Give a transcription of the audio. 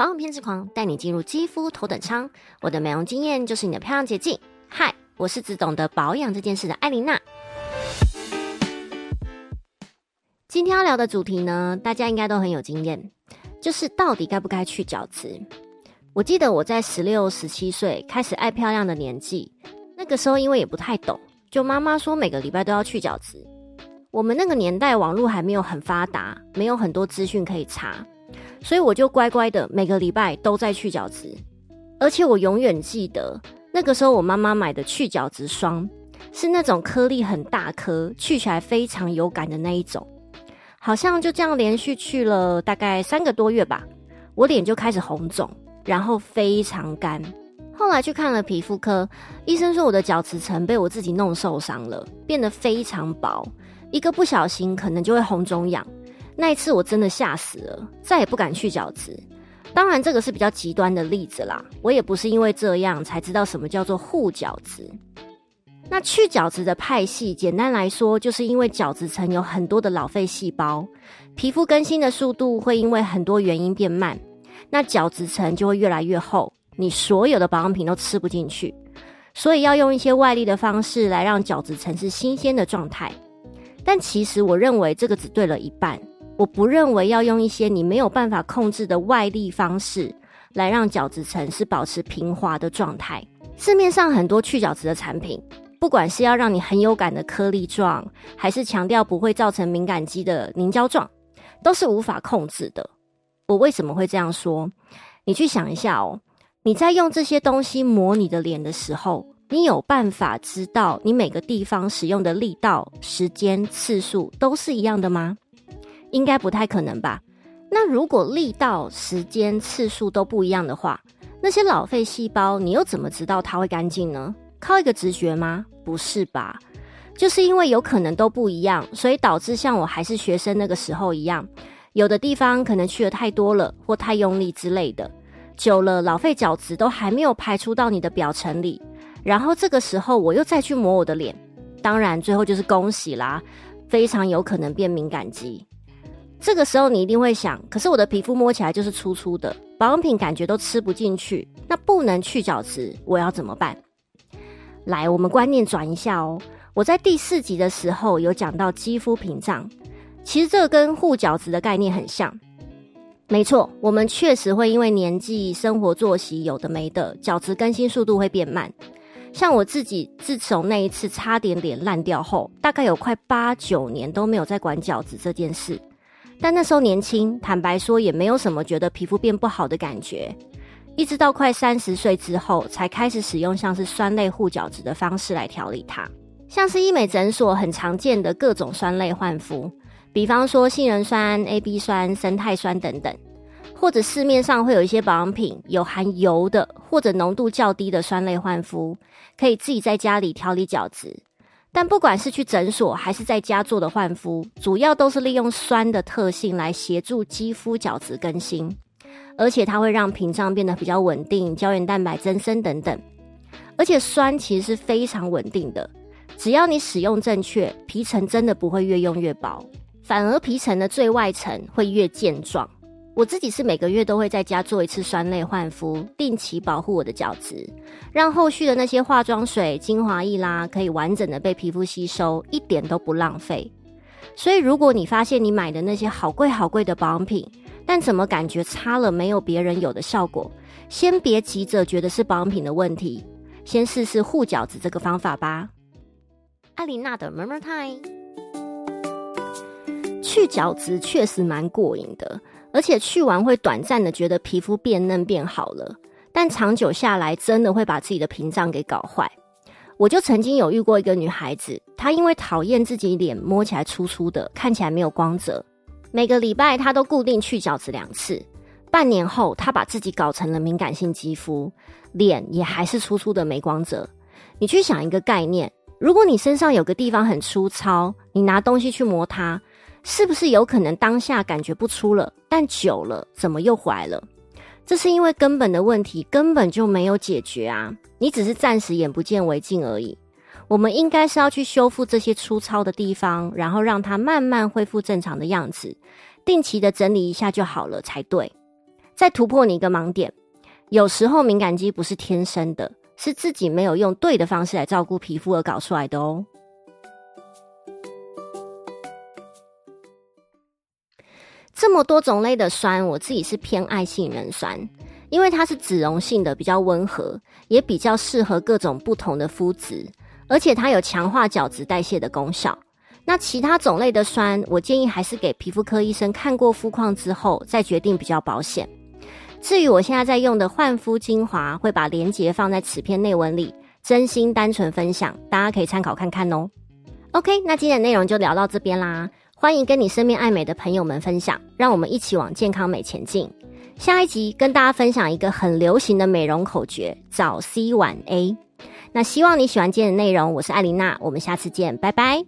保养偏执狂，带你进入肌肤头等舱。我的美容经验就是你的漂亮捷径。嗨，我是只懂得保养这件事的艾琳娜。今天要聊的主题呢，大家应该都很有经验，就是到底该不该去角质。我记得我在十六、十七岁开始爱漂亮的年纪，那个时候因为也不太懂，就妈妈说每个礼拜都要去角质。我们那个年代网络还没有很发达，没有很多资讯可以查。所以我就乖乖的每个礼拜都在去角质，而且我永远记得那个时候我妈妈买的去角质霜是那种颗粒很大颗，去起来非常有感的那一种。好像就这样连续去了大概三个多月吧，我脸就开始红肿，然后非常干。后来去看了皮肤科，医生说我的角质层被我自己弄受伤了，变得非常薄，一个不小心可能就会红肿痒。那一次我真的吓死了，再也不敢去角质。当然，这个是比较极端的例子啦。我也不是因为这样才知道什么叫做护角质。那去角质的派系，简单来说，就是因为角质层有很多的老废细胞，皮肤更新的速度会因为很多原因变慢，那角质层就会越来越厚，你所有的保养品都吃不进去，所以要用一些外力的方式来让角质层是新鲜的状态。但其实我认为这个只对了一半。我不认为要用一些你没有办法控制的外力方式来让角质层是保持平滑的状态。市面上很多去角质的产品，不管是要让你很有感的颗粒状，还是强调不会造成敏感肌的凝胶状，都是无法控制的。我为什么会这样说？你去想一下哦，你在用这些东西磨你的脸的时候，你有办法知道你每个地方使用的力道、时间、次数都是一样的吗？应该不太可能吧？那如果力道、时间、次数都不一样的话，那些老废细胞你又怎么知道它会干净呢？靠一个直觉吗？不是吧？就是因为有可能都不一样，所以导致像我还是学生那个时候一样，有的地方可能去的太多了，或太用力之类的，久了老废角质都还没有排出到你的表层里，然后这个时候我又再去磨我的脸，当然最后就是恭喜啦，非常有可能变敏感肌。这个时候你一定会想，可是我的皮肤摸起来就是粗粗的，保养品感觉都吃不进去，那不能去角质，我要怎么办？来，我们观念转一下哦。我在第四集的时候有讲到肌肤屏障，其实这跟护角质的概念很像。没错，我们确实会因为年纪、生活作息有的没的，角质更新速度会变慢。像我自己，自从那一次差点脸烂掉后，大概有快八九年都没有再管角质这件事。但那时候年轻，坦白说也没有什么觉得皮肤变不好的感觉，一直到快三十岁之后，才开始使用像是酸类护角质的方式来调理它，像是医美诊所很常见的各种酸类焕肤，比方说杏仁酸、A B 酸、生态酸等等，或者市面上会有一些保养品有含油的或者浓度较低的酸类焕肤，可以自己在家里调理角质。但不管是去诊所还是在家做的焕肤，主要都是利用酸的特性来协助肌肤角质更新，而且它会让屏障变得比较稳定，胶原蛋白增生等等。而且酸其实是非常稳定的，只要你使用正确，皮层真的不会越用越薄，反而皮层的最外层会越健壮。我自己是每个月都会在家做一次酸类焕肤，定期保护我的角质，让后续的那些化妆水、精华液啦，可以完整的被皮肤吸收，一点都不浪费。所以，如果你发现你买的那些好贵好贵的保养品，但怎么感觉擦了没有别人有的效果，先别急着觉得是保养品的问题，先试试护角质这个方法吧。艾琳娜的 Murmur Time，去角质确实蛮过瘾的。而且去完会短暂的觉得皮肤变嫩变好了，但长久下来真的会把自己的屏障给搞坏。我就曾经有遇过一个女孩子，她因为讨厌自己脸摸起来粗粗的，看起来没有光泽，每个礼拜她都固定去角质两次。半年后，她把自己搞成了敏感性肌肤，脸也还是粗粗的没光泽。你去想一个概念，如果你身上有个地方很粗糙，你拿东西去磨它。是不是有可能当下感觉不出了，但久了怎么又回来了？这是因为根本的问题根本就没有解决啊！你只是暂时眼不见为净而已。我们应该是要去修复这些粗糙的地方，然后让它慢慢恢复正常的样子，定期的整理一下就好了才对。再突破你一个盲点，有时候敏感肌不是天生的，是自己没有用对的方式来照顾皮肤而搞出来的哦。这么多种类的酸，我自己是偏爱杏仁酸，因为它是脂溶性的，比较温和，也比较适合各种不同的肤质，而且它有强化角质代谢的功效。那其他种类的酸，我建议还是给皮肤科医生看过肤况之后再决定比较保险。至于我现在在用的焕肤精华，会把链接放在此篇内文里，真心单纯分享，大家可以参考看看哦。OK，那今天的内容就聊到这边啦。欢迎跟你身边爱美的朋友们分享，让我们一起往健康美前进。下一集跟大家分享一个很流行的美容口诀：早 C 晚 A。那希望你喜欢今天的内容，我是艾琳娜，我们下次见，拜拜。